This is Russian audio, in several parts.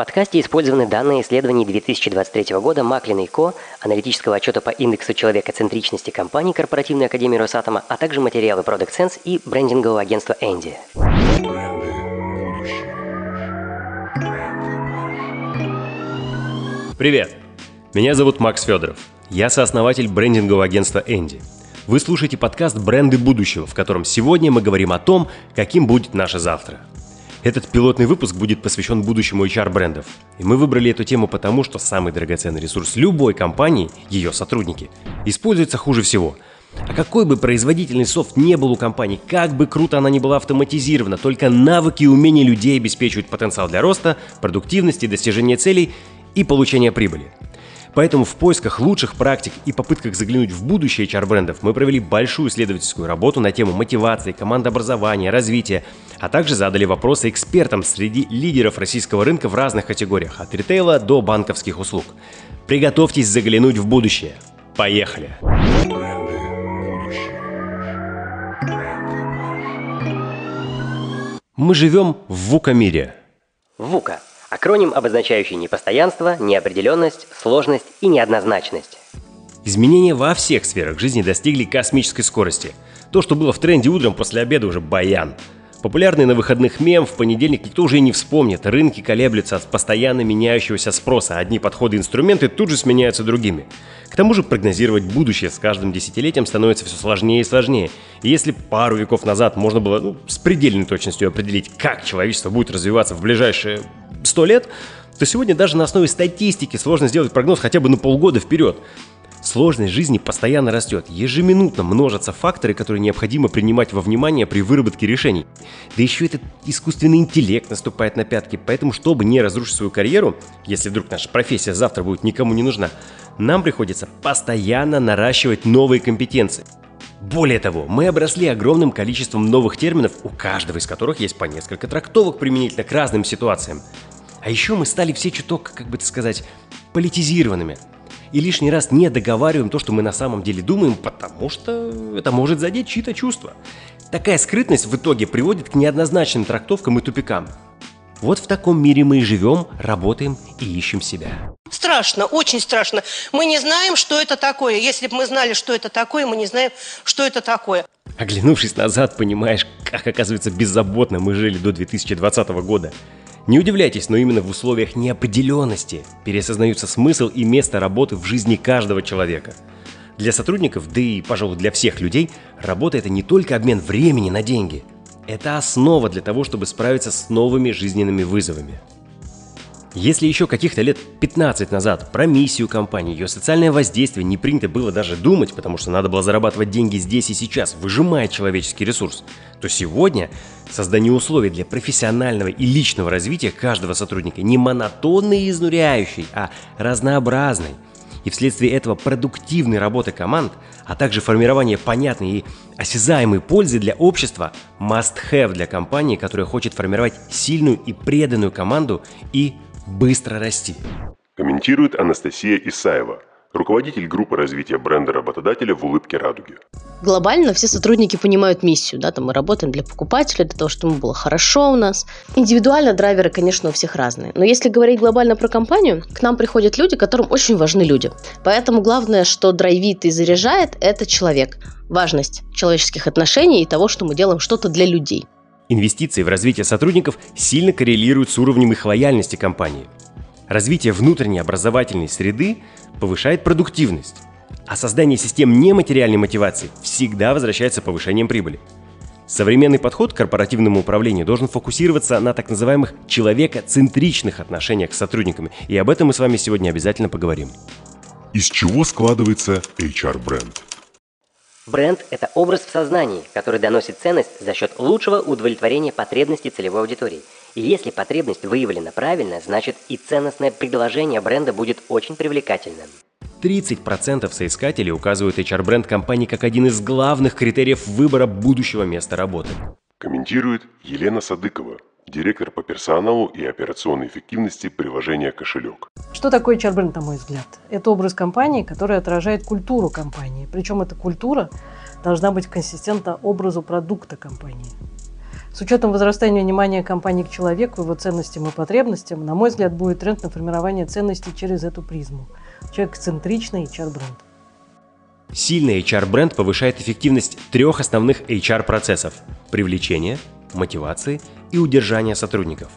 подкасте использованы данные исследований 2023 года Маклина и Ко, аналитического отчета по индексу человекоцентричности компании Корпоративной академии Росатома, а также материалы Product Sense и брендингового агентства Энди. Привет! Меня зовут Макс Федоров. Я сооснователь брендингового агентства Энди. Вы слушаете подкаст «Бренды будущего», в котором сегодня мы говорим о том, каким будет наше завтра. Этот пилотный выпуск будет посвящен будущему HR-брендов. И мы выбрали эту тему потому, что самый драгоценный ресурс любой компании, ее сотрудники, используется хуже всего – а какой бы производительный софт не был у компании, как бы круто она ни была автоматизирована, только навыки и умения людей обеспечивают потенциал для роста, продуктивности, достижения целей и получения прибыли. Поэтому в поисках лучших практик и попытках заглянуть в будущее HR-брендов мы провели большую исследовательскую работу на тему мотивации, командообразования, развития, а также задали вопросы экспертам среди лидеров российского рынка в разных категориях, от ритейла до банковских услуг. Приготовьтесь заглянуть в будущее. Поехали! Мы живем в ВУКа-мире. ВУКа – акроним, обозначающий непостоянство, неопределенность, сложность и неоднозначность. Изменения во всех сферах жизни достигли космической скорости. То, что было в тренде утром после обеда, уже баян – Популярный на выходных мем в понедельник никто уже и не вспомнит. Рынки колеблются от постоянно меняющегося спроса. Одни подходы и инструменты тут же сменяются другими. К тому же прогнозировать будущее с каждым десятилетием становится все сложнее и сложнее. И если пару веков назад можно было ну, с предельной точностью определить, как человечество будет развиваться в ближайшие сто лет, то сегодня даже на основе статистики сложно сделать прогноз хотя бы на полгода вперед. Сложность жизни постоянно растет. Ежеминутно множатся факторы, которые необходимо принимать во внимание при выработке решений. Да еще этот искусственный интеллект наступает на пятки. Поэтому, чтобы не разрушить свою карьеру, если вдруг наша профессия завтра будет никому не нужна, нам приходится постоянно наращивать новые компетенции. Более того, мы обросли огромным количеством новых терминов, у каждого из которых есть по несколько трактовок применительно к разным ситуациям. А еще мы стали все чуток, как бы это сказать, политизированными – и лишний раз не договариваем то, что мы на самом деле думаем, потому что это может задеть чьи-то чувства. Такая скрытность в итоге приводит к неоднозначным трактовкам и тупикам. Вот в таком мире мы и живем, работаем и ищем себя. Страшно, очень страшно. Мы не знаем, что это такое. Если бы мы знали, что это такое, мы не знаем, что это такое. Оглянувшись назад, понимаешь, как оказывается беззаботно мы жили до 2020 года. Не удивляйтесь, но именно в условиях неопределенности переосознаются смысл и место работы в жизни каждого человека. Для сотрудников, да и, пожалуй, для всех людей, работа – это не только обмен времени на деньги. Это основа для того, чтобы справиться с новыми жизненными вызовами. Если еще каких-то лет 15 назад про миссию компании, ее социальное воздействие не принято было даже думать, потому что надо было зарабатывать деньги здесь и сейчас, выжимая человеческий ресурс, то сегодня создание условий для профессионального и личного развития каждого сотрудника не монотонный и изнуряющий, а разнообразный. И вследствие этого продуктивной работы команд, а также формирование понятной и осязаемой пользы для общества must-have для компании, которая хочет формировать сильную и преданную команду и быстро расти. Комментирует Анастасия Исаева, руководитель группы развития бренда работодателя в «Улыбке радуги». Глобально все сотрудники понимают миссию. Да, там мы работаем для покупателя, для того, чтобы ему было хорошо у нас. Индивидуально драйверы, конечно, у всех разные. Но если говорить глобально про компанию, к нам приходят люди, которым очень важны люди. Поэтому главное, что драйвит и заряжает, это человек. Важность человеческих отношений и того, что мы делаем что-то для людей. Инвестиции в развитие сотрудников сильно коррелируют с уровнем их лояльности компании. Развитие внутренней образовательной среды повышает продуктивность, а создание систем нематериальной мотивации всегда возвращается повышением прибыли. Современный подход к корпоративному управлению должен фокусироваться на так называемых человекоцентричных отношениях с сотрудниками, и об этом мы с вами сегодня обязательно поговорим. Из чего складывается HR-бренд? Бренд – это образ в сознании, который доносит ценность за счет лучшего удовлетворения потребностей целевой аудитории. И если потребность выявлена правильно, значит и ценностное предложение бренда будет очень привлекательным. 30% соискателей указывают HR-бренд компании как один из главных критериев выбора будущего места работы. Комментирует Елена Садыкова, директор по персоналу и операционной эффективности приложения «Кошелек». Что такое HR-бренд, на мой взгляд? Это образ компании, который отражает культуру компании. Причем эта культура должна быть консистентна образу продукта компании. С учетом возрастания внимания компании к человеку, его ценностям и потребностям, на мой взгляд, будет тренд на формирование ценностей через эту призму. Человек-центричный HR-бренд. Сильный HR-бренд повышает эффективность трех основных HR-процессов – привлечения, мотивации и удержания сотрудников.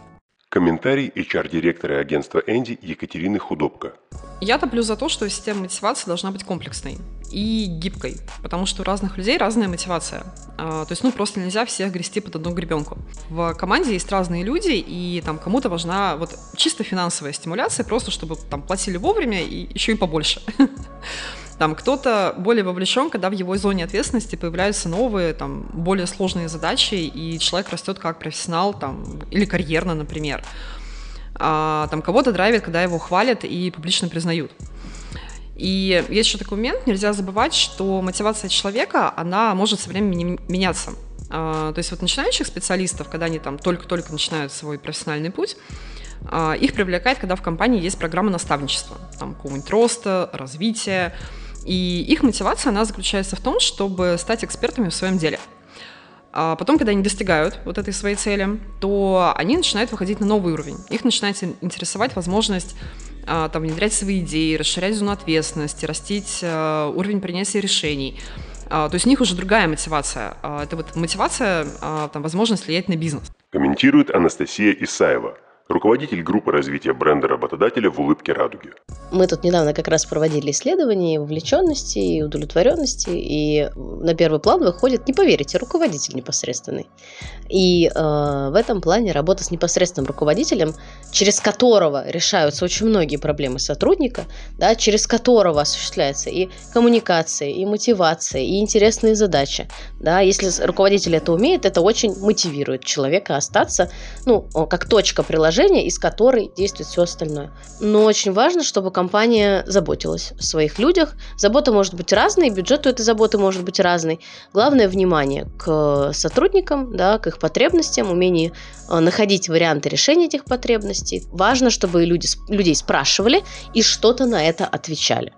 Комментарий HR-директора агентства Энди Екатерины Худобко. Я топлю за то, что система мотивации должна быть комплексной и гибкой, потому что у разных людей разная мотивация. А, то есть, ну, просто нельзя всех грести под одну гребенку. В команде есть разные люди, и там кому-то важна вот чисто финансовая стимуляция, просто чтобы там платили вовремя и еще и побольше. Там кто-то более вовлечен, когда в его зоне ответственности появляются новые, там, более сложные задачи, и человек растет как профессионал, там, или карьерно, например. А, там кого-то драйвит, когда его хвалят и публично признают. И есть еще такой момент, нельзя забывать, что мотивация человека, она может со временем меняться. А, то есть вот начинающих специалистов, когда они там только-только начинают свой профессиональный путь, а, их привлекает, когда в компании есть программа наставничества, там какого-нибудь роста, развития, и их мотивация, она заключается в том, чтобы стать экспертами в своем деле. А потом, когда они достигают вот этой своей цели, то они начинают выходить на новый уровень. Их начинает интересовать возможность а, там, внедрять свои идеи, расширять зону ответственности, растить а, уровень принятия решений. А, то есть у них уже другая мотивация. А, это вот мотивация, а, там, возможность влиять на бизнес. Комментирует Анастасия Исаева, руководитель группы развития бренда работодателя в «Улыбке радуги». Мы тут недавно как раз проводили исследования вовлеченности и удовлетворенности, и на первый план выходит, не поверите, руководитель непосредственный. И э, в этом плане работа с непосредственным руководителем, через которого решаются очень многие проблемы сотрудника, да, через которого осуществляется и коммуникация, и мотивация, и интересные задачи. Да, если руководитель это умеет, это очень мотивирует человека остаться, ну, как точка приложения, из которой действует все остальное. Но очень важно, чтобы компания заботилась о своих людях. Забота может быть разной, бюджет у этой заботы может быть разный. Главное внимание к сотрудникам, да, к их потребностям, умение э, находить варианты решения этих потребностей. Важно, чтобы люди, людей спрашивали и что-то на это отвечали.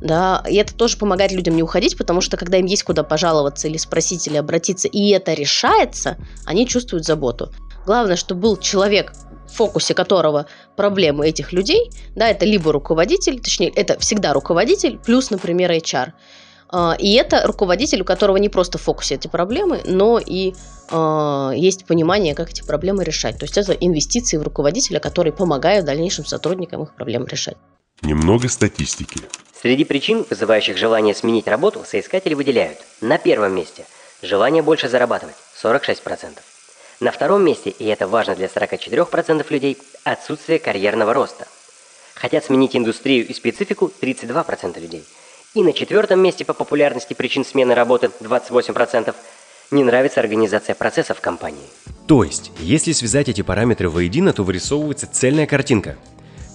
Да, и это тоже помогает людям не уходить, потому что когда им есть куда пожаловаться или спросить, или обратиться, и это решается, они чувствуют заботу. Главное, чтобы был человек, фокусе которого проблемы этих людей, да, это либо руководитель, точнее, это всегда руководитель, плюс, например, HR. А, и это руководитель, у которого не просто в фокусе эти проблемы, но и э, есть понимание, как эти проблемы решать. То есть это инвестиции в руководителя, который помогает дальнейшим сотрудникам их проблем решать. Немного статистики. Среди причин, вызывающих желание сменить работу, соискатели выделяют на первом месте желание больше зарабатывать – 46%. На втором месте, и это важно для 44% людей, отсутствие карьерного роста. Хотят сменить индустрию и специфику 32% людей. И на четвертом месте по популярности причин смены работы 28% не нравится организация процессов компании. То есть, если связать эти параметры воедино, то вырисовывается цельная картинка.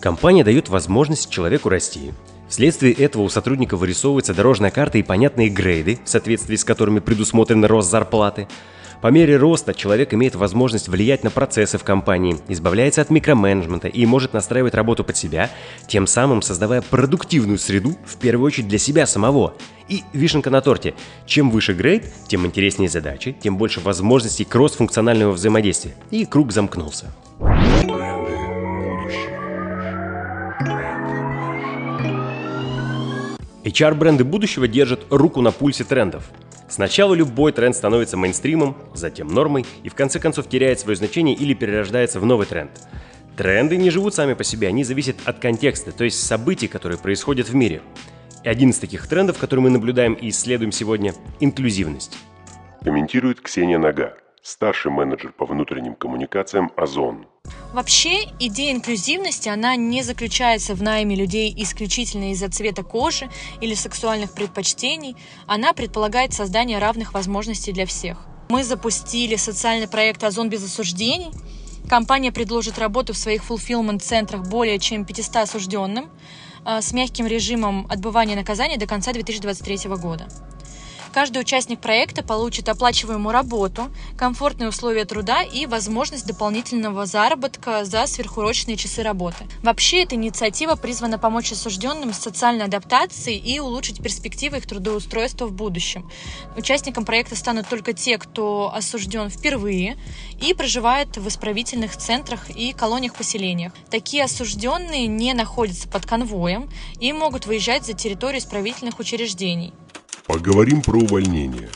Компания дает возможность человеку расти. Вследствие этого у сотрудника вырисовывается дорожная карта и понятные грейды, в соответствии с которыми предусмотрен рост зарплаты – по мере роста человек имеет возможность влиять на процессы в компании, избавляется от микроменеджмента и может настраивать работу под себя, тем самым создавая продуктивную среду, в первую очередь для себя самого. И вишенка на торте. Чем выше грейд, тем интереснее задачи, тем больше возможностей кросс-функционального взаимодействия. И круг замкнулся. HR-бренды будущего держат руку на пульсе трендов. Сначала любой тренд становится мейнстримом, затем нормой и в конце концов теряет свое значение или перерождается в новый тренд. Тренды не живут сами по себе, они зависят от контекста, то есть событий, которые происходят в мире. И один из таких трендов, который мы наблюдаем и исследуем сегодня – инклюзивность. Комментирует Ксения Нога, старший менеджер по внутренним коммуникациям «Озон». Вообще, идея инклюзивности, она не заключается в найме людей исключительно из-за цвета кожи или сексуальных предпочтений. Она предполагает создание равных возможностей для всех. Мы запустили социальный проект «Озон без осуждений». Компания предложит работу в своих фулфилмент-центрах более чем 500 осужденным а, с мягким режимом отбывания наказания до конца 2023 года. Каждый участник проекта получит оплачиваемую работу, комфортные условия труда и возможность дополнительного заработка за сверхурочные часы работы. Вообще, эта инициатива призвана помочь осужденным с социальной адаптацией и улучшить перспективы их трудоустройства в будущем. Участникам проекта станут только те, кто осужден впервые и проживает в исправительных центрах и колониях-поселениях. Такие осужденные не находятся под конвоем и могут выезжать за территорию исправительных учреждений. Поговорим про увольнение.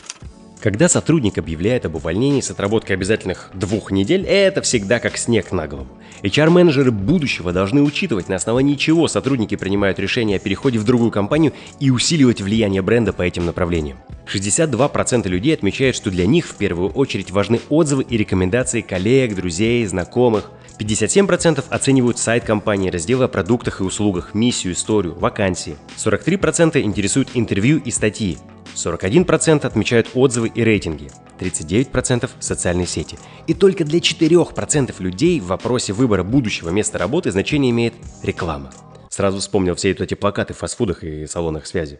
Когда сотрудник объявляет об увольнении с отработкой обязательных двух недель, это всегда как снег на голову. HR-менеджеры будущего должны учитывать, на основании чего сотрудники принимают решение о переходе в другую компанию и усиливать влияние бренда по этим направлениям. 62% людей отмечают, что для них в первую очередь важны отзывы и рекомендации коллег, друзей, знакомых. 57% оценивают сайт компании, разделы о продуктах и услугах, миссию, историю, вакансии. 43% интересуют интервью и статьи. 41% отмечают отзывы и рейтинги, 39% социальные сети. И только для 4% людей в вопросе выбора будущего места работы значение имеет реклама. Сразу вспомнил все эти плакаты в фастфудах и салонах связи.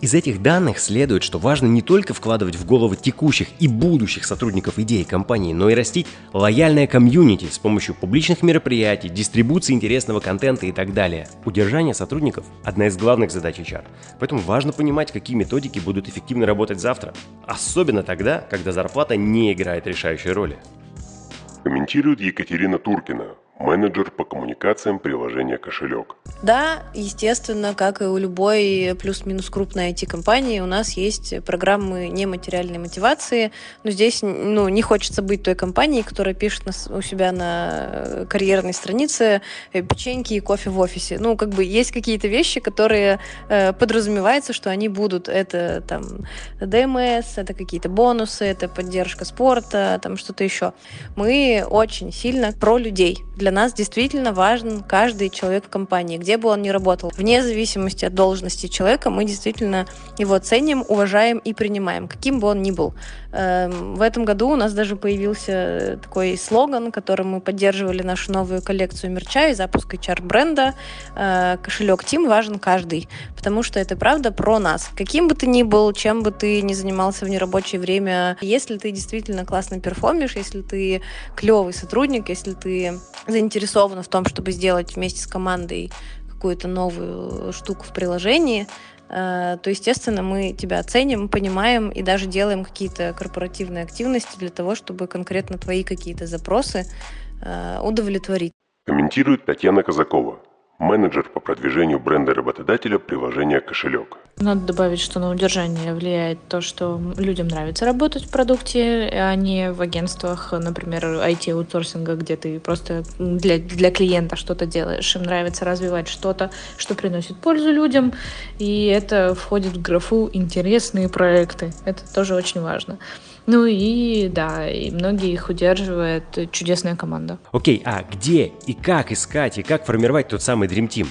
Из этих данных следует, что важно не только вкладывать в головы текущих и будущих сотрудников идеи компании, но и растить лояльное комьюнити с помощью публичных мероприятий, дистрибуции интересного контента и так далее. Удержание сотрудников – одна из главных задач HR. Поэтому важно понимать, какие методики будут эффективно работать завтра. Особенно тогда, когда зарплата не играет решающей роли. Комментирует Екатерина Туркина, менеджер по коммуникациям приложения «Кошелек». Да, естественно, как и у любой плюс-минус крупной IT-компании, у нас есть программы нематериальной мотивации, но здесь ну, не хочется быть той компанией, которая пишет у себя на карьерной странице э, печеньки и кофе в офисе. Ну, как бы есть какие-то вещи, которые э, подразумевается, что они будут. Это там ДМС, это какие-то бонусы, это поддержка спорта, там что-то еще. Мы очень сильно про людей. Для нас действительно важен каждый человек в компании, где бы он ни работал. Вне зависимости от должности человека, мы действительно его ценим, уважаем и принимаем, каким бы он ни был. Эм, в этом году у нас даже появился такой слоган, которым мы поддерживали нашу новую коллекцию мерча и запуск HR-бренда. Э, Кошелек Тим важен каждый, потому что это правда про нас. Каким бы ты ни был, чем бы ты ни занимался в нерабочее время, если ты действительно классно перформишь, если ты клевый сотрудник, если ты заинтересована в том, чтобы сделать вместе с командой какую-то новую штуку в приложении, э, то, естественно, мы тебя оценим, понимаем и даже делаем какие-то корпоративные активности для того, чтобы конкретно твои какие-то запросы э, удовлетворить. Комментирует Татьяна Казакова, менеджер по продвижению бренда работодателя приложения «Кошелек». Надо добавить, что на удержание влияет то, что людям нравится работать в продукте, а не в агентствах, например, IT-аутсорсинга, где ты просто для, для клиента что-то делаешь. Им нравится развивать что-то, что приносит пользу людям, и это входит в графу «интересные проекты». Это тоже очень важно. Ну и да, и многие их удерживает чудесная команда. Окей, а где и как искать, и как формировать тот самый Dream Team?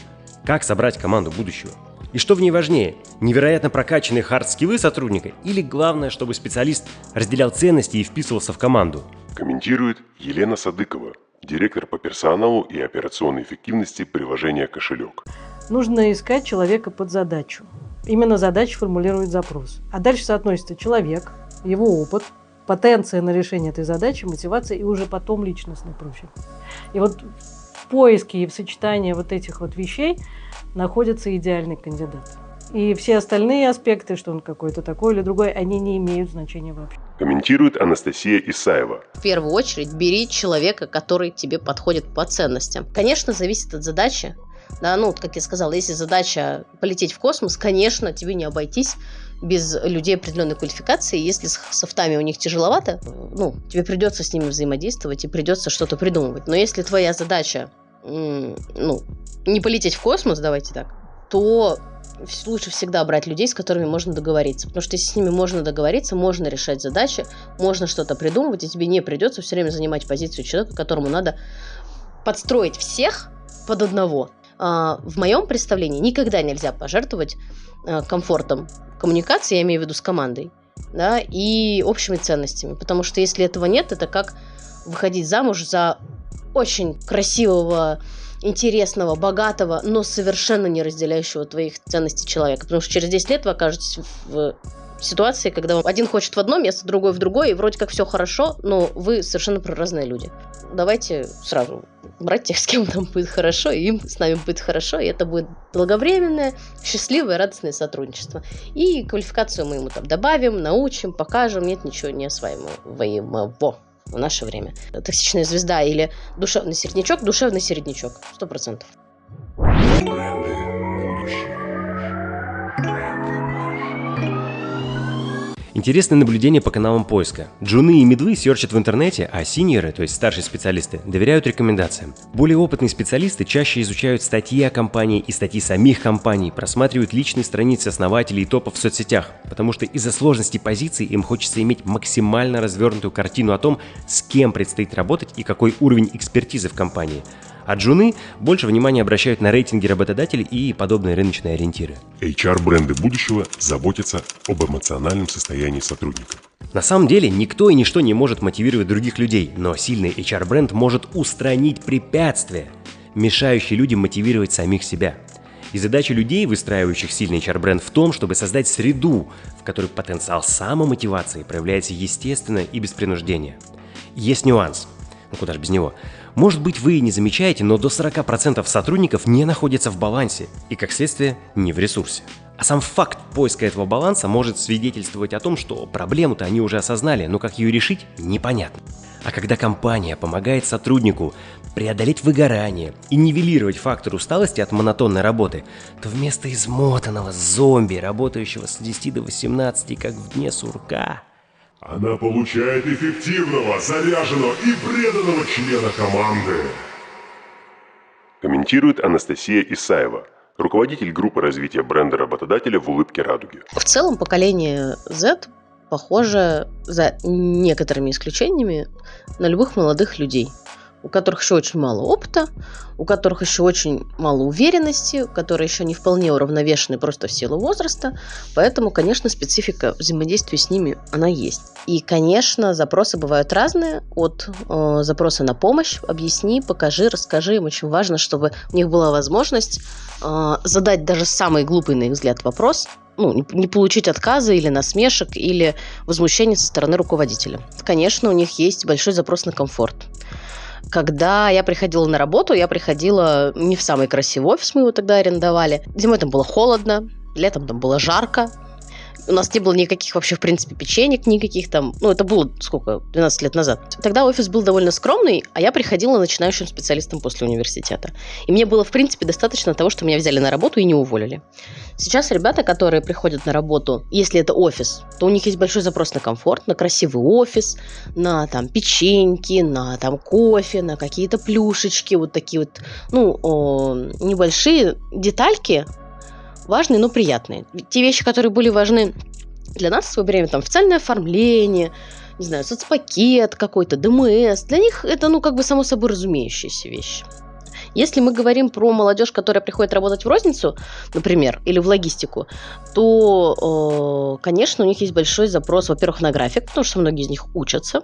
Как собрать команду будущего? И что в ней важнее, невероятно прокачанные хард-скиллы сотрудника или главное, чтобы специалист разделял ценности и вписывался в команду? Комментирует Елена Садыкова, директор по персоналу и операционной эффективности приложения «Кошелек». Нужно искать человека под задачу. Именно задача формулирует запрос. А дальше соотносится человек, его опыт, потенция на решение этой задачи, мотивация и уже потом личностный профиль. И вот в поиске и в сочетании вот этих вот вещей находится идеальный кандидат. И все остальные аспекты, что он какой-то такой или другой, они не имеют значения вообще. Комментирует Анастасия Исаева. В первую очередь бери человека, который тебе подходит по ценностям. Конечно, зависит от задачи. Да, ну, как я сказала, если задача полететь в космос, конечно, тебе не обойтись без людей определенной квалификации. Если с софтами у них тяжеловато, ну, тебе придется с ними взаимодействовать и придется что-то придумывать. Но если твоя задача, ну, не полететь в космос, давайте так, то лучше всегда брать людей, с которыми можно договориться. Потому что если с ними можно договориться, можно решать задачи, можно что-то придумывать, и тебе не придется все время занимать позицию человека, которому надо подстроить всех под одного. А, в моем представлении никогда нельзя пожертвовать а, комфортом коммуникации, я имею в виду с командой, да, и общими ценностями. Потому что если этого нет, это как выходить замуж за очень красивого, интересного, богатого, но совершенно не разделяющего твоих ценностей человека. Потому что через 10 лет вы окажетесь в ситуации, когда один хочет в одно место, другой в другое, и вроде как все хорошо, но вы совершенно разные люди. Давайте сразу брать тех, с кем нам будет хорошо, и им с нами будет хорошо, и это будет долговременное, счастливое, радостное сотрудничество. И квалификацию мы ему там добавим, научим, покажем, нет ничего не осваиваемого в наше время. Токсичная звезда или душевный середнячок, душевный середнячок, сто процентов. Интересное наблюдение по каналам поиска. Джуны и медлы серчат в интернете, а синьоры, то есть старшие специалисты, доверяют рекомендациям. Более опытные специалисты чаще изучают статьи о компании и статьи самих компаний, просматривают личные страницы основателей и топов в соцсетях, потому что из-за сложности позиций им хочется иметь максимально развернутую картину о том, с кем предстоит работать и какой уровень экспертизы в компании. А джуны больше внимания обращают на рейтинги работодателей и подобные рыночные ориентиры. HR-бренды будущего заботятся об эмоциональном состоянии сотрудников. На самом деле никто и ничто не может мотивировать других людей, но сильный HR-бренд может устранить препятствия, мешающие людям мотивировать самих себя. И задача людей, выстраивающих сильный HR-бренд в том, чтобы создать среду, в которой потенциал самомотивации проявляется естественно и без принуждения. Есть нюанс. Ну куда же без него? Может быть, вы и не замечаете, но до 40% сотрудников не находятся в балансе и, как следствие, не в ресурсе. А сам факт поиска этого баланса может свидетельствовать о том, что проблему-то они уже осознали, но как ее решить – непонятно. А когда компания помогает сотруднику преодолеть выгорание и нивелировать фактор усталости от монотонной работы, то вместо измотанного зомби, работающего с 10 до 18, как в дне сурка, она получает эффективного, заряженного и преданного члена команды. Комментирует Анастасия Исаева, руководитель группы развития бренда работодателя в «Улыбке радуги». В целом поколение Z похоже, за некоторыми исключениями, на любых молодых людей – у которых еще очень мало опыта, у которых еще очень мало уверенности, которые еще не вполне уравновешены просто в силу возраста. Поэтому, конечно, специфика взаимодействия с ними, она есть. И, конечно, запросы бывают разные. От э, запроса на помощь, объясни, покажи, расскажи. Им очень важно, чтобы у них была возможность э, задать даже самый глупый, на их взгляд, вопрос, ну, не получить отказа или насмешек, или возмущения со стороны руководителя. Конечно, у них есть большой запрос на комфорт. Когда я приходила на работу, я приходила не в самый красивый офис, мы его тогда арендовали. Зимой там было холодно, летом там было жарко, у нас не было никаких вообще, в принципе, печенек, никаких там. Ну, это было сколько? 12 лет назад. Тогда офис был довольно скромный, а я приходила начинающим специалистом после университета. И мне было, в принципе, достаточно того, что меня взяли на работу и не уволили. Сейчас ребята, которые приходят на работу, если это офис, то у них есть большой запрос на комфорт, на красивый офис, на там печеньки, на там кофе, на какие-то плюшечки, вот такие вот, ну, о, небольшие детальки, важные, но приятные. Те вещи, которые были важны для нас в свое время, там, официальное оформление, не знаю, соцпакет какой-то, ДМС, для них это, ну, как бы само собой разумеющиеся вещи. Если мы говорим про молодежь, которая приходит работать в розницу, например, или в логистику, то, э, конечно, у них есть большой запрос, во-первых, на график, потому что многие из них учатся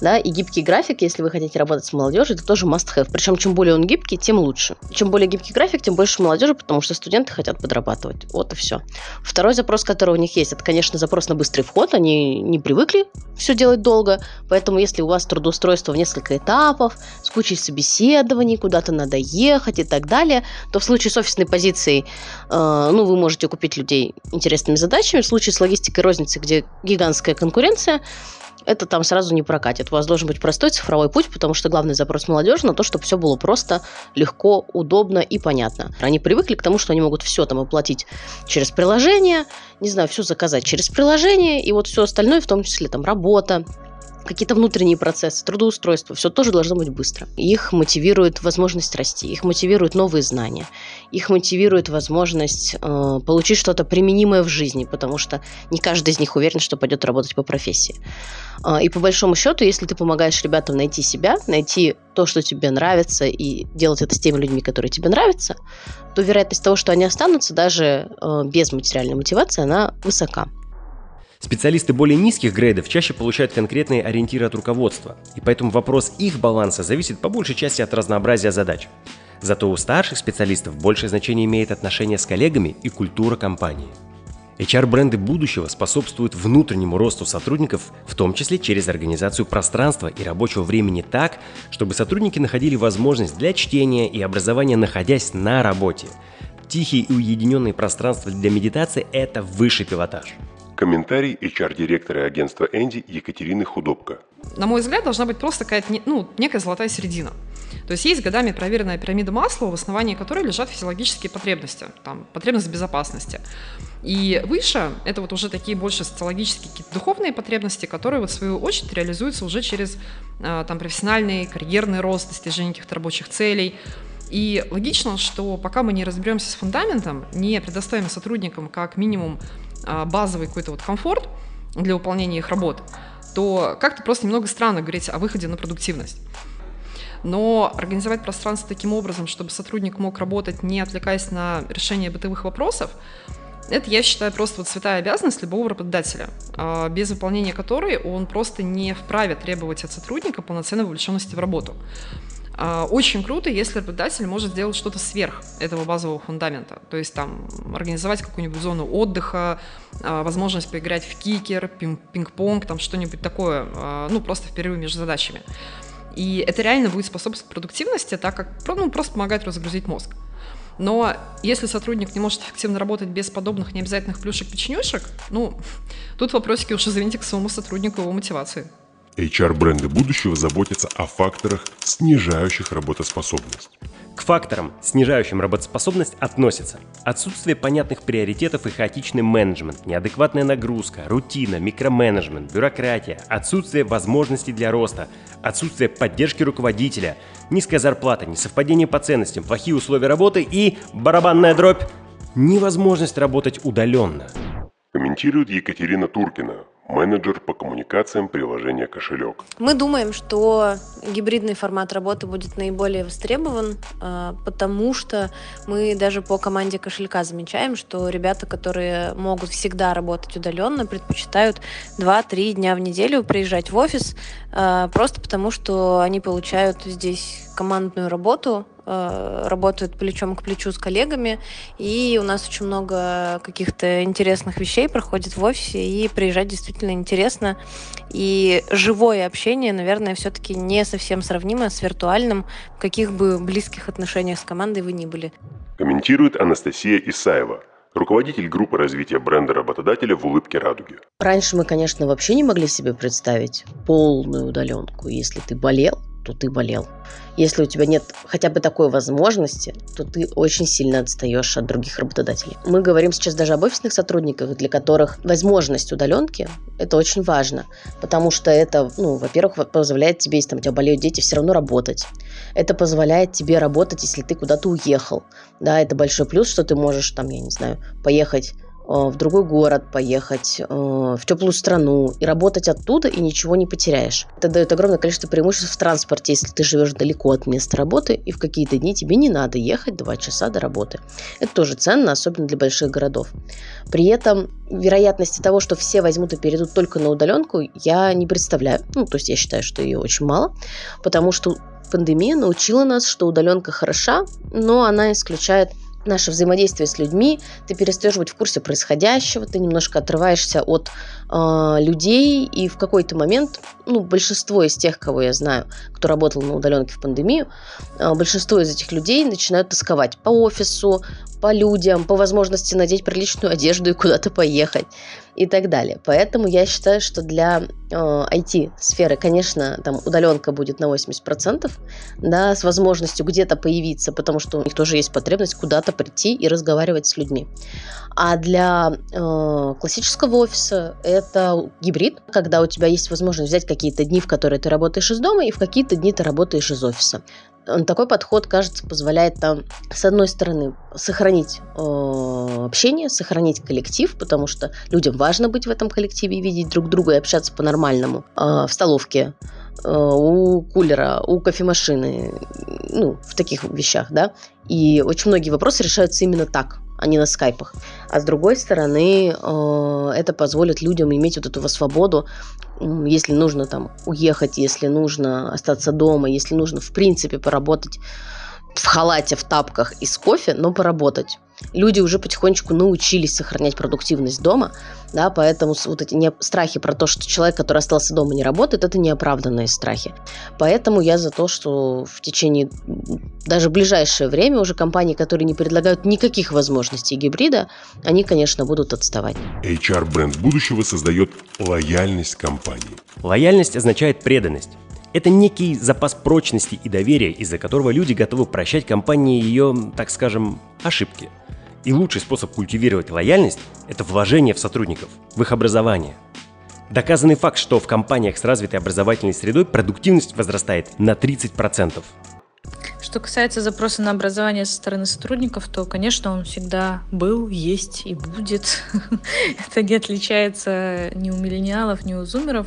да, и гибкий график, если вы хотите работать с молодежью, это тоже must-have. Причем, чем более он гибкий, тем лучше. Чем более гибкий график, тем больше молодежи, потому что студенты хотят подрабатывать. Вот и все. Второй запрос, который у них есть, это, конечно, запрос на быстрый вход. Они не привыкли все делать долго, поэтому если у вас трудоустройство в несколько этапов, с кучей собеседований, куда-то надо ехать и так далее, то в случае с офисной позицией, э, ну, вы можете купить людей интересными задачами. В случае с логистикой розницы, где гигантская конкуренция, это там сразу не прокатит. У вас должен быть простой цифровой путь, потому что главный запрос молодежи на то, чтобы все было просто, легко, удобно и понятно. Они привыкли к тому, что они могут все там оплатить через приложение, не знаю, все заказать через приложение, и вот все остальное, в том числе там работа, какие-то внутренние процессы, трудоустройство, все тоже должно быть быстро. Их мотивирует возможность расти, их мотивируют новые знания, их мотивирует возможность э, получить что-то применимое в жизни, потому что не каждый из них уверен, что пойдет работать по профессии. Э, и по большому счету, если ты помогаешь ребятам найти себя, найти то, что тебе нравится, и делать это с теми людьми, которые тебе нравятся, то вероятность того, что они останутся даже э, без материальной мотивации, она высока. Специалисты более низких грейдов чаще получают конкретные ориентиры от руководства, и поэтому вопрос их баланса зависит по большей части от разнообразия задач. Зато у старших специалистов большее значение имеет отношение с коллегами и культура компании. HR-бренды будущего способствуют внутреннему росту сотрудников, в том числе через организацию пространства и рабочего времени так, чтобы сотрудники находили возможность для чтения и образования, находясь на работе. Тихие и уединенные пространства для медитации – это высший пилотаж. Комментарий HR-директора агентства Энди Екатерины Худобко. На мой взгляд, должна быть просто какая-то ну, некая золотая середина. То есть есть годами проверенная пирамида масла, в основании которой лежат физиологические потребности, там, потребность безопасности. И выше это вот уже такие больше социологические какие-то духовные потребности, которые вот в свою очередь реализуются уже через а, там профессиональный, карьерный рост, достижение каких-то рабочих целей. И логично, что пока мы не разберемся с фундаментом, не предоставим сотрудникам как минимум базовый какой-то вот комфорт для выполнения их работ, то как-то просто немного странно говорить о выходе на продуктивность. Но организовать пространство таким образом, чтобы сотрудник мог работать, не отвлекаясь на решение бытовых вопросов, это, я считаю, просто вот святая обязанность любого работодателя, а, без выполнения которой он просто не вправе требовать от сотрудника полноценной вовлеченности в работу. А, очень круто, если работодатель может сделать что-то сверх этого базового фундамента. То есть там организовать какую-нибудь зону отдыха, а, возможность поиграть в кикер, пинг-понг, там что-нибудь такое, ну, просто в перерыве между задачами. И это реально будет способствовать продуктивности, так как ну, просто помогает разгрузить мозг. Но если сотрудник не может эффективно работать без подобных необязательных плюшек-печенюшек, ну, тут вопросики уж извините к своему сотруднику его мотивации. HR-бренды будущего заботятся о факторах, снижающих работоспособность. К факторам, снижающим работоспособность, относятся отсутствие понятных приоритетов и хаотичный менеджмент, неадекватная нагрузка, рутина, микроменеджмент, бюрократия, отсутствие возможностей для роста, отсутствие поддержки руководителя, низкая зарплата, несовпадение по ценностям, плохие условия работы и барабанная дробь – невозможность работать удаленно. Комментирует Екатерина Туркина, менеджер по коммуникациям приложения «Кошелек». Мы думаем, что гибридный формат работы будет наиболее востребован, а, потому что мы даже по команде «Кошелька» замечаем, что ребята, которые могут всегда работать удаленно, предпочитают 2-3 дня в неделю приезжать в офис, а, просто потому что они получают здесь командную работу, Э, работают плечом к плечу с коллегами, и у нас очень много каких-то интересных вещей проходит в офисе, и приезжать действительно интересно. И живое общение, наверное, все-таки не совсем сравнимо с виртуальным, в каких бы близких отношениях с командой вы ни были. Комментирует Анастасия Исаева, руководитель группы развития бренда работодателя в «Улыбке радуги». Раньше мы, конечно, вообще не могли себе представить полную удаленку. Если ты болел, то ты болел. Если у тебя нет хотя бы такой возможности, то ты очень сильно отстаешь от других работодателей. Мы говорим сейчас даже об офисных сотрудниках, для которых возможность удаленки – это очень важно, потому что это, ну, во-первых, позволяет тебе, если там у тебя болеют дети, все равно работать. Это позволяет тебе работать, если ты куда-то уехал. Да, это большой плюс, что ты можешь, там, я не знаю, поехать в другой город поехать, э, в теплую страну и работать оттуда и ничего не потеряешь. Это дает огромное количество преимуществ в транспорте, если ты живешь далеко от места работы и в какие-то дни тебе не надо ехать два часа до работы. Это тоже ценно, особенно для больших городов. При этом вероятности того, что все возьмут и перейдут только на удаленку, я не представляю. Ну, то есть я считаю, что ее очень мало, потому что пандемия научила нас, что удаленка хороша, но она исключает наше взаимодействие с людьми, ты перестаешь быть в курсе происходящего, ты немножко отрываешься от э, людей, и в какой-то момент, ну, большинство из тех, кого я знаю, кто работал на удаленке в пандемию, э, большинство из этих людей начинают тосковать по офису, по людям, по возможности надеть приличную одежду и куда-то поехать и так далее. Поэтому я считаю, что для э, IT-сферы, конечно, там удаленка будет на 80%, да, с возможностью где-то появиться, потому что у них тоже есть потребность куда-то прийти и разговаривать с людьми. А для э, классического офиса это гибрид, когда у тебя есть возможность взять какие-то дни, в которые ты работаешь из дома, и в какие-то дни ты работаешь из офиса. Такой подход, кажется, позволяет там, с одной стороны, сохранить э, общение, сохранить коллектив, потому что людям важно быть в этом коллективе видеть друг друга и общаться по-нормальному э, в столовке, э, у кулера, у кофемашины, ну, в таких вещах, да. И очень многие вопросы решаются именно так, а не на скайпах. А с другой стороны, э, это позволит людям иметь вот эту свободу, если нужно там уехать, если нужно остаться дома, если нужно в принципе поработать в халате, в тапках и с кофе, но поработать. Люди уже потихонечку научились сохранять продуктивность дома, да, поэтому вот эти не, страхи про то, что человек, который остался дома, не работает, это неоправданные страхи. Поэтому я за то, что в течение даже ближайшее время уже компании, которые не предлагают никаких возможностей гибрида, они, конечно, будут отставать. HR-бренд будущего создает лояльность компании. Лояльность означает преданность. Это некий запас прочности и доверия, из-за которого люди готовы прощать компании ее, так скажем, ошибки. И лучший способ культивировать лояльность – это вложение в сотрудников, в их образование. Доказанный факт, что в компаниях с развитой образовательной средой продуктивность возрастает на 30%. Что касается запроса на образование со стороны сотрудников, то, конечно, он всегда был, есть и будет. Это не отличается ни у миллениалов, ни у зумеров.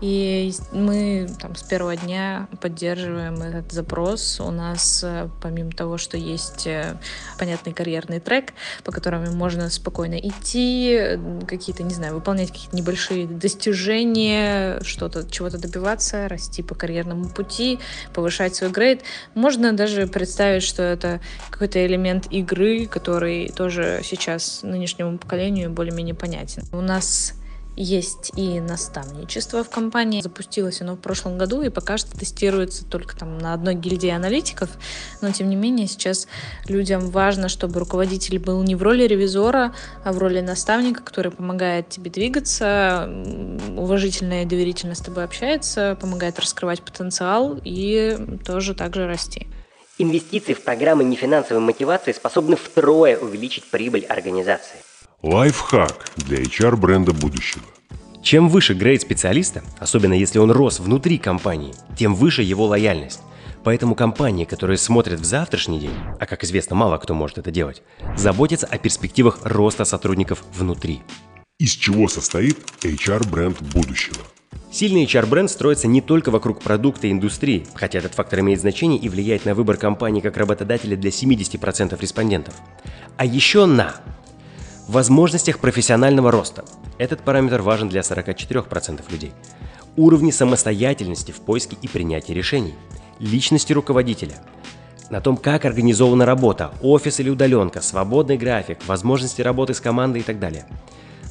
И мы там с первого дня поддерживаем этот запрос. У нас, э, помимо того, что есть э, понятный карьерный трек, по которому можно спокойно идти, какие-то, не знаю, выполнять какие-то небольшие достижения, что-то, чего-то добиваться, расти по карьерному пути, повышать свой грейд, можно даже представить, что это какой-то элемент игры, который тоже сейчас нынешнему поколению более-менее понятен. У нас есть и наставничество в компании. Запустилось оно в прошлом году и пока что тестируется только там на одной гильдии аналитиков. Но тем не менее сейчас людям важно, чтобы руководитель был не в роли ревизора, а в роли наставника, который помогает тебе двигаться, уважительно и доверительно с тобой общается, помогает раскрывать потенциал и тоже также расти. Инвестиции в программы нефинансовой мотивации способны втрое увеличить прибыль организации. Лайфхак для HR-бренда будущего. Чем выше грейд специалиста, особенно если он рос внутри компании, тем выше его лояльность. Поэтому компании, которые смотрят в завтрашний день, а как известно, мало кто может это делать, заботятся о перспективах роста сотрудников внутри. Из чего состоит HR-бренд будущего? Сильный HR-бренд строится не только вокруг продукта и индустрии, хотя этот фактор имеет значение и влияет на выбор компании как работодателя для 70% респондентов, а еще на возможностях профессионального роста. Этот параметр важен для 44% людей. Уровни самостоятельности в поиске и принятии решений. Личности руководителя. На том, как организована работа, офис или удаленка, свободный график, возможности работы с командой и так далее.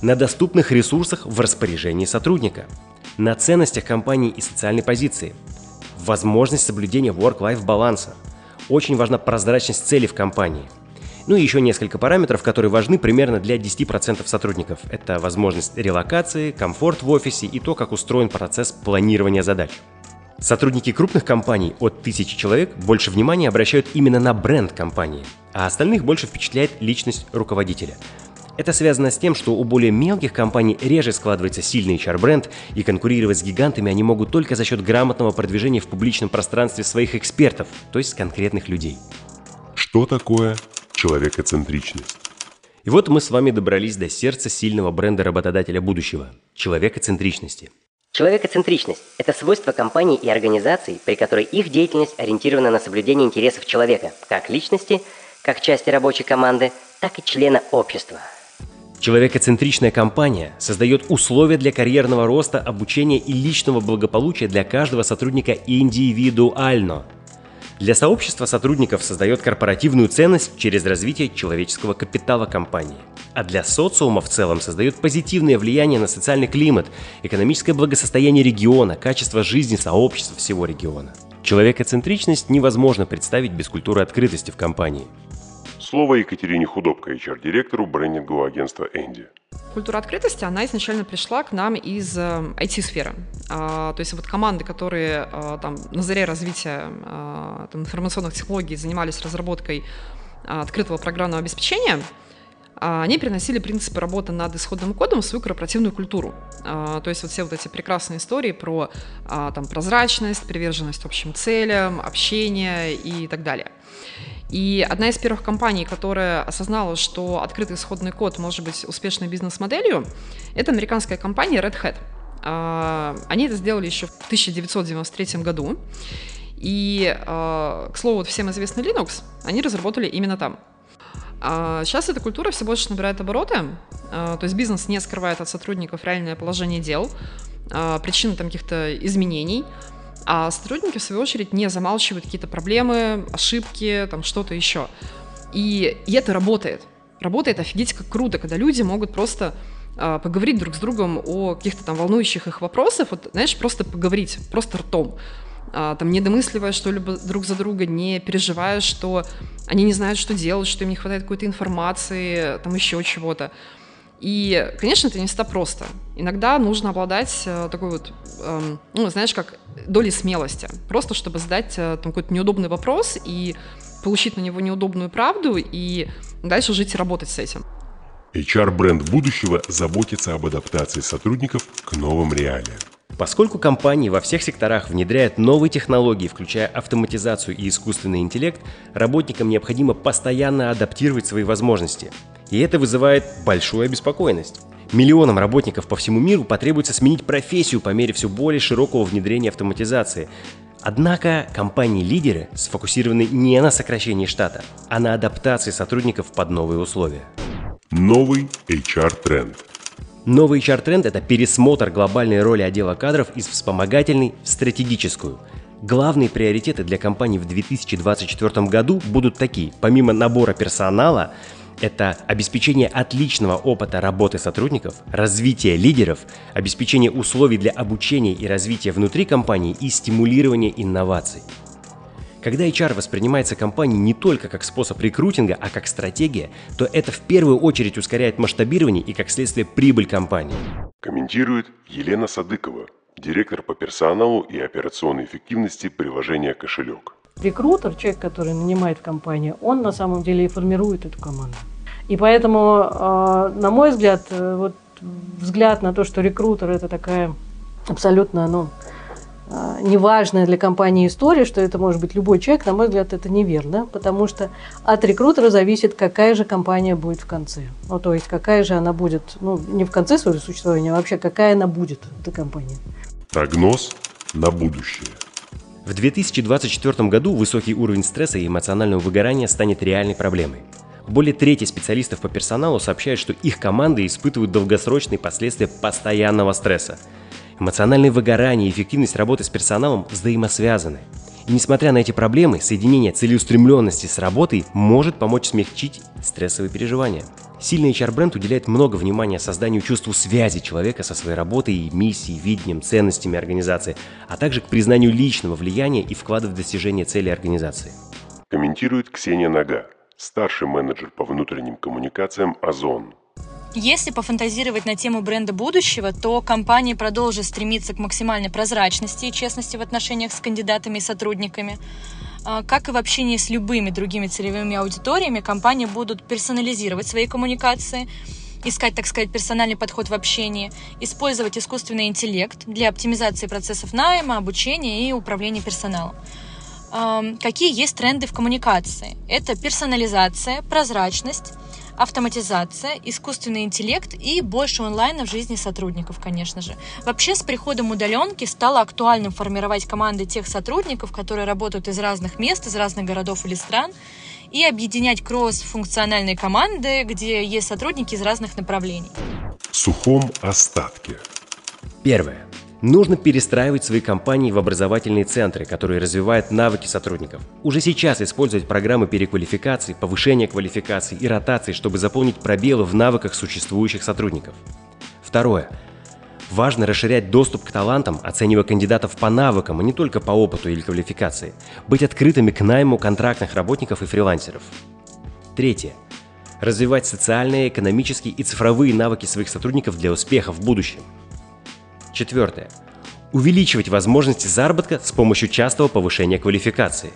На доступных ресурсах в распоряжении сотрудника. На ценностях компании и социальной позиции. Возможность соблюдения work-life баланса. Очень важна прозрачность целей в компании – ну и еще несколько параметров, которые важны примерно для 10% сотрудников. Это возможность релокации, комфорт в офисе и то, как устроен процесс планирования задач. Сотрудники крупных компаний от 1000 человек больше внимания обращают именно на бренд компании, а остальных больше впечатляет личность руководителя. Это связано с тем, что у более мелких компаний реже складывается сильный HR-бренд, и конкурировать с гигантами они могут только за счет грамотного продвижения в публичном пространстве своих экспертов, то есть конкретных людей. Что такое человекоцентричность. И вот мы с вами добрались до сердца сильного бренда работодателя будущего – человекоцентричности. Человекоцентричность – это свойство компаний и организаций, при которой их деятельность ориентирована на соблюдение интересов человека, как личности, как части рабочей команды, так и члена общества. Человекоцентричная компания создает условия для карьерного роста, обучения и личного благополучия для каждого сотрудника индивидуально – для сообщества сотрудников создает корпоративную ценность через развитие человеческого капитала компании. А для социума в целом создает позитивное влияние на социальный климат, экономическое благосостояние региона, качество жизни сообщества всего региона. Человекоцентричность невозможно представить без культуры открытости в компании. Слово Екатерине Худобко, HR-директору брендингового агентства «Энди». Культура открытости, она изначально пришла к нам из IT-сферы. Э, а, то есть вот команды, которые а, там на заре развития а, там, информационных технологий занимались разработкой открытого программного обеспечения, они переносили принципы работы над исходным кодом в свою корпоративную культуру. То есть вот все вот эти прекрасные истории про там, прозрачность, приверженность общим целям, общение и так далее. И одна из первых компаний, которая осознала, что открытый исходный код может быть успешной бизнес-моделью, это американская компания Red Hat. А, они это сделали еще в 1993 году. И, а, к слову, вот всем известный Linux они разработали именно там. Сейчас а, эта культура все больше набирает обороты, то есть бизнес не скрывает от сотрудников реальное положение дел, причины там каких-то изменений, а сотрудники, в свою очередь, не замалчивают какие-то проблемы, ошибки, там что-то еще. И, и это работает. Работает офигеть как круто, когда люди могут просто а, поговорить друг с другом о каких-то там волнующих их вопросах, вот, знаешь, просто поговорить, просто ртом. А, там, не домысливая что-либо друг за друга, не переживая, что они не знают, что делать, что им не хватает какой-то информации, там еще чего-то. И, конечно, это не всегда просто. Иногда нужно обладать э, такой вот, эм, ну, знаешь, как долей смелости. Просто чтобы задать э, там какой-то неудобный вопрос и получить на него неудобную правду и дальше жить и работать с этим. HR-бренд будущего заботится об адаптации сотрудников к новым реалиям. Поскольку компании во всех секторах внедряют новые технологии, включая автоматизацию и искусственный интеллект, работникам необходимо постоянно адаптировать свои возможности. И это вызывает большую обеспокоенность. Миллионам работников по всему миру потребуется сменить профессию по мере все более широкого внедрения автоматизации. Однако компании-лидеры сфокусированы не на сокращении штата, а на адаптации сотрудников под новые условия. Новый HR-тренд. Новый HR-тренд – это пересмотр глобальной роли отдела кадров из вспомогательной в стратегическую. Главные приоритеты для компании в 2024 году будут такие. Помимо набора персонала, это обеспечение отличного опыта работы сотрудников, развитие лидеров, обеспечение условий для обучения и развития внутри компании и стимулирование инноваций. Когда HR воспринимается компанией не только как способ рекрутинга, а как стратегия, то это в первую очередь ускоряет масштабирование и, как следствие, прибыль компании. Комментирует Елена Садыкова, директор по персоналу и операционной эффективности приложения «Кошелек». Рекрутер, человек, который нанимает в компанию, он на самом деле и формирует эту команду. И поэтому, э, на мой взгляд, э, вот взгляд на то, что рекрутер это такая абсолютно, ну, а, неважная для компании история, что это может быть любой человек, на мой взгляд, это неверно, потому что от рекрутера зависит, какая же компания будет в конце. Ну, то есть, какая же она будет, ну, не в конце своего существования, а вообще, какая она будет, эта компания. Прогноз на будущее. В 2024 году высокий уровень стресса и эмоционального выгорания станет реальной проблемой. Более трети специалистов по персоналу сообщают, что их команды испытывают долгосрочные последствия постоянного стресса – Эмоциональное выгорание и эффективность работы с персоналом взаимосвязаны. И несмотря на эти проблемы, соединение целеустремленности с работой может помочь смягчить стрессовые переживания. Сильный HR-бренд уделяет много внимания созданию чувству связи человека со своей работой и миссией, видением, ценностями организации, а также к признанию личного влияния и вклада в достижение цели организации. Комментирует Ксения Нога, старший менеджер по внутренним коммуникациям «Озон». Если пофантазировать на тему бренда будущего, то компания продолжит стремиться к максимальной прозрачности и честности в отношениях с кандидатами и сотрудниками. А, как и в общении с любыми другими целевыми аудиториями, компании будут персонализировать свои коммуникации, искать, так сказать, персональный подход в общении, использовать искусственный интеллект для оптимизации процессов найма, обучения и управления персоналом. Какие есть тренды в коммуникации? Это персонализация, прозрачность, автоматизация, искусственный интеллект и больше онлайна в жизни сотрудников, конечно же. Вообще, с приходом удаленки стало актуальным формировать команды тех сотрудников, которые работают из разных мест, из разных городов или стран, и объединять кросс-функциональные команды, где есть сотрудники из разных направлений. В сухом остатке. Первое. Нужно перестраивать свои компании в образовательные центры, которые развивают навыки сотрудников. Уже сейчас использовать программы переквалификации, повышения квалификации и ротации, чтобы заполнить пробелы в навыках существующих сотрудников. Второе. Важно расширять доступ к талантам, оценивая кандидатов по навыкам, а не только по опыту или квалификации. Быть открытыми к найму контрактных работников и фрилансеров. Третье. Развивать социальные, экономические и цифровые навыки своих сотрудников для успеха в будущем. Четвертое. Увеличивать возможности заработка с помощью частого повышения квалификации.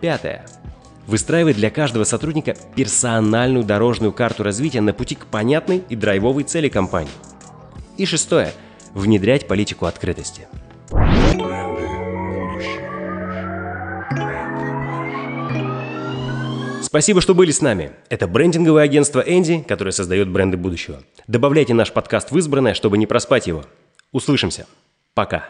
Пятое. Выстраивать для каждого сотрудника персональную дорожную карту развития на пути к понятной и драйвовой цели компании. И шестое. Внедрять политику открытости. Спасибо, что были с нами. Это брендинговое агентство Энди, которое создает бренды будущего. Добавляйте наш подкаст в избранное, чтобы не проспать его. Услышимся. Пока.